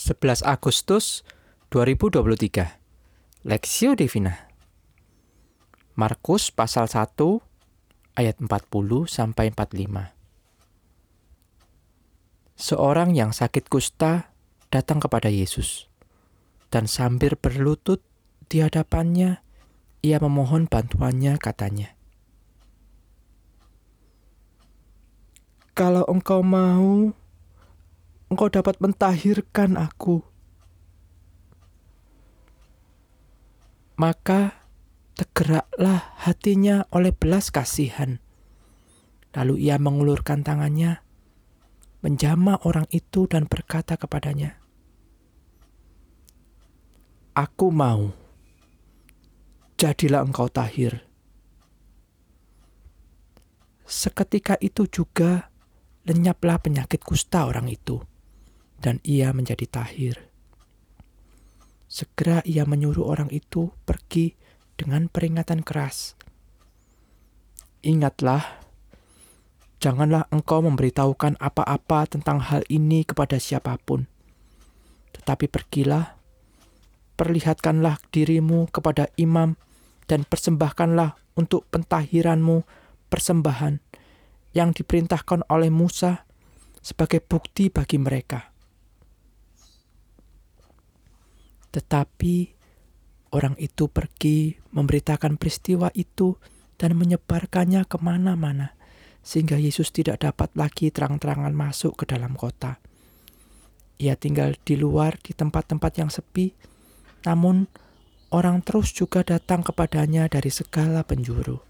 11 Agustus 2023 Lexio Divina. Markus pasal 1 ayat 40 sampai 45 Seorang yang sakit kusta datang kepada Yesus dan sambil berlutut di hadapannya ia memohon bantuannya katanya Kalau engkau mau engkau dapat mentahirkan aku. Maka tergeraklah hatinya oleh belas kasihan. Lalu ia mengulurkan tangannya, menjama orang itu dan berkata kepadanya, Aku mau, jadilah engkau tahir. Seketika itu juga lenyaplah penyakit kusta orang itu dan ia menjadi tahir. Segera ia menyuruh orang itu pergi dengan peringatan keras. Ingatlah, janganlah engkau memberitahukan apa-apa tentang hal ini kepada siapa pun. Tetapi pergilah, perlihatkanlah dirimu kepada imam dan persembahkanlah untuk pentahiranmu persembahan yang diperintahkan oleh Musa sebagai bukti bagi mereka. Tetapi orang itu pergi memberitakan peristiwa itu dan menyebarkannya ke mana-mana, sehingga Yesus tidak dapat lagi terang-terangan masuk ke dalam kota. Ia tinggal di luar di tempat-tempat yang sepi, namun orang terus juga datang kepadanya dari segala penjuru.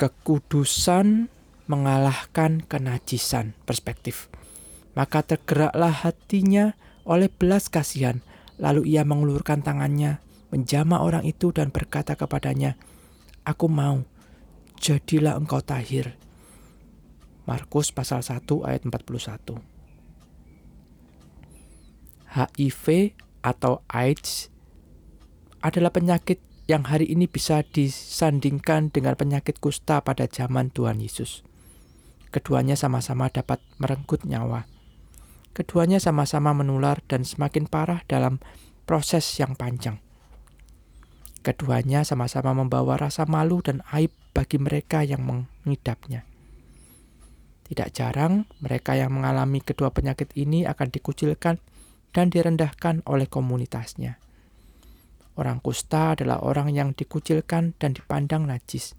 Kekudusan mengalahkan kenajisan perspektif. Maka tergeraklah hatinya oleh belas kasihan. Lalu ia mengulurkan tangannya, menjama orang itu dan berkata kepadanya, Aku mau, jadilah engkau tahir. Markus pasal 1 ayat 41 HIV atau AIDS adalah penyakit yang hari ini bisa disandingkan dengan penyakit kusta pada zaman Tuhan Yesus. Keduanya sama-sama dapat merenggut nyawa. Keduanya sama-sama menular dan semakin parah dalam proses yang panjang. Keduanya sama-sama membawa rasa malu dan aib bagi mereka yang mengidapnya. Tidak jarang, mereka yang mengalami kedua penyakit ini akan dikucilkan dan direndahkan oleh komunitasnya. Orang kusta adalah orang yang dikucilkan dan dipandang najis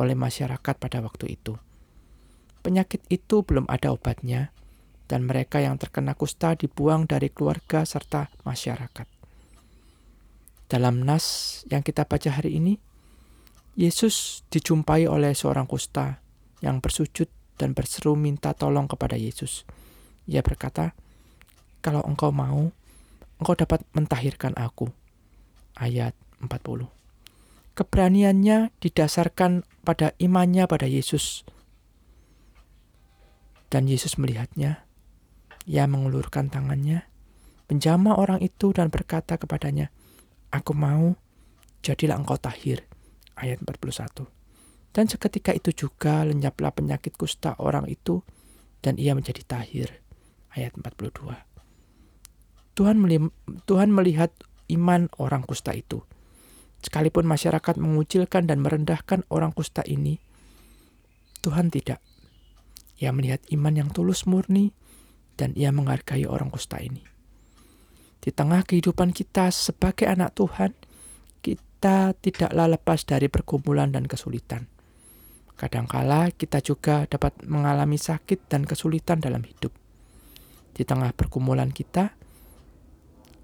oleh masyarakat pada waktu itu. Penyakit itu belum ada obatnya, dan mereka yang terkena kusta dibuang dari keluarga serta masyarakat. Dalam nas yang kita baca hari ini, Yesus dijumpai oleh seorang kusta yang bersujud dan berseru minta tolong kepada Yesus. Ia berkata, "Kalau engkau mau, engkau dapat mentahirkan aku." Ayat 40. Keberaniannya didasarkan pada imannya pada Yesus. Dan Yesus melihatnya ia mengulurkan tangannya, menjama orang itu dan berkata kepadanya, Aku mau, jadilah engkau tahir. Ayat 41. Dan seketika itu juga lenyaplah penyakit kusta orang itu, dan ia menjadi tahir. Ayat 42. Tuhan, Tuhan melihat iman orang kusta itu. Sekalipun masyarakat mengucilkan dan merendahkan orang kusta ini, Tuhan tidak. Ia melihat iman yang tulus murni dan ia menghargai orang kusta ini. Di tengah kehidupan kita sebagai anak Tuhan, kita tidaklah lepas dari pergumulan dan kesulitan. Kadangkala kita juga dapat mengalami sakit dan kesulitan dalam hidup. Di tengah pergumulan kita,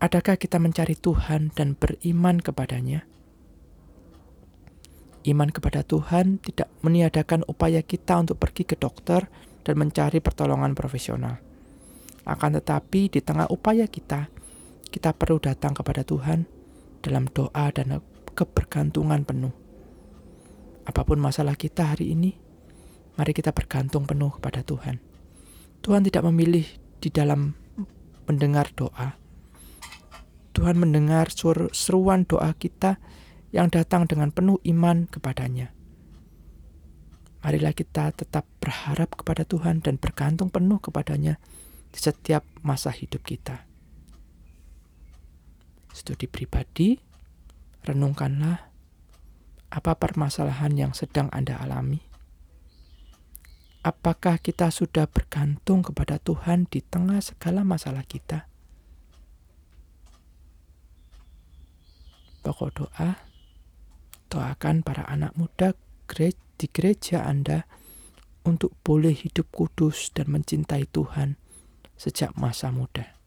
adakah kita mencari Tuhan dan beriman kepadanya? Iman kepada Tuhan tidak meniadakan upaya kita untuk pergi ke dokter dan mencari pertolongan profesional akan tetapi di tengah upaya kita, kita perlu datang kepada Tuhan dalam doa dan kebergantungan penuh. Apa pun masalah kita hari ini, mari kita bergantung penuh kepada Tuhan. Tuhan tidak memilih di dalam mendengar doa. Tuhan mendengar seruan doa kita yang datang dengan penuh iman kepadanya. Marilah kita tetap berharap kepada Tuhan dan bergantung penuh kepadanya di setiap masa hidup kita. Studi pribadi, renungkanlah apa permasalahan yang sedang Anda alami. Apakah kita sudah bergantung kepada Tuhan di tengah segala masalah kita? Pokok doa, doakan para anak muda di gereja Anda untuk boleh hidup kudus dan mencintai Tuhan sejak masa muda.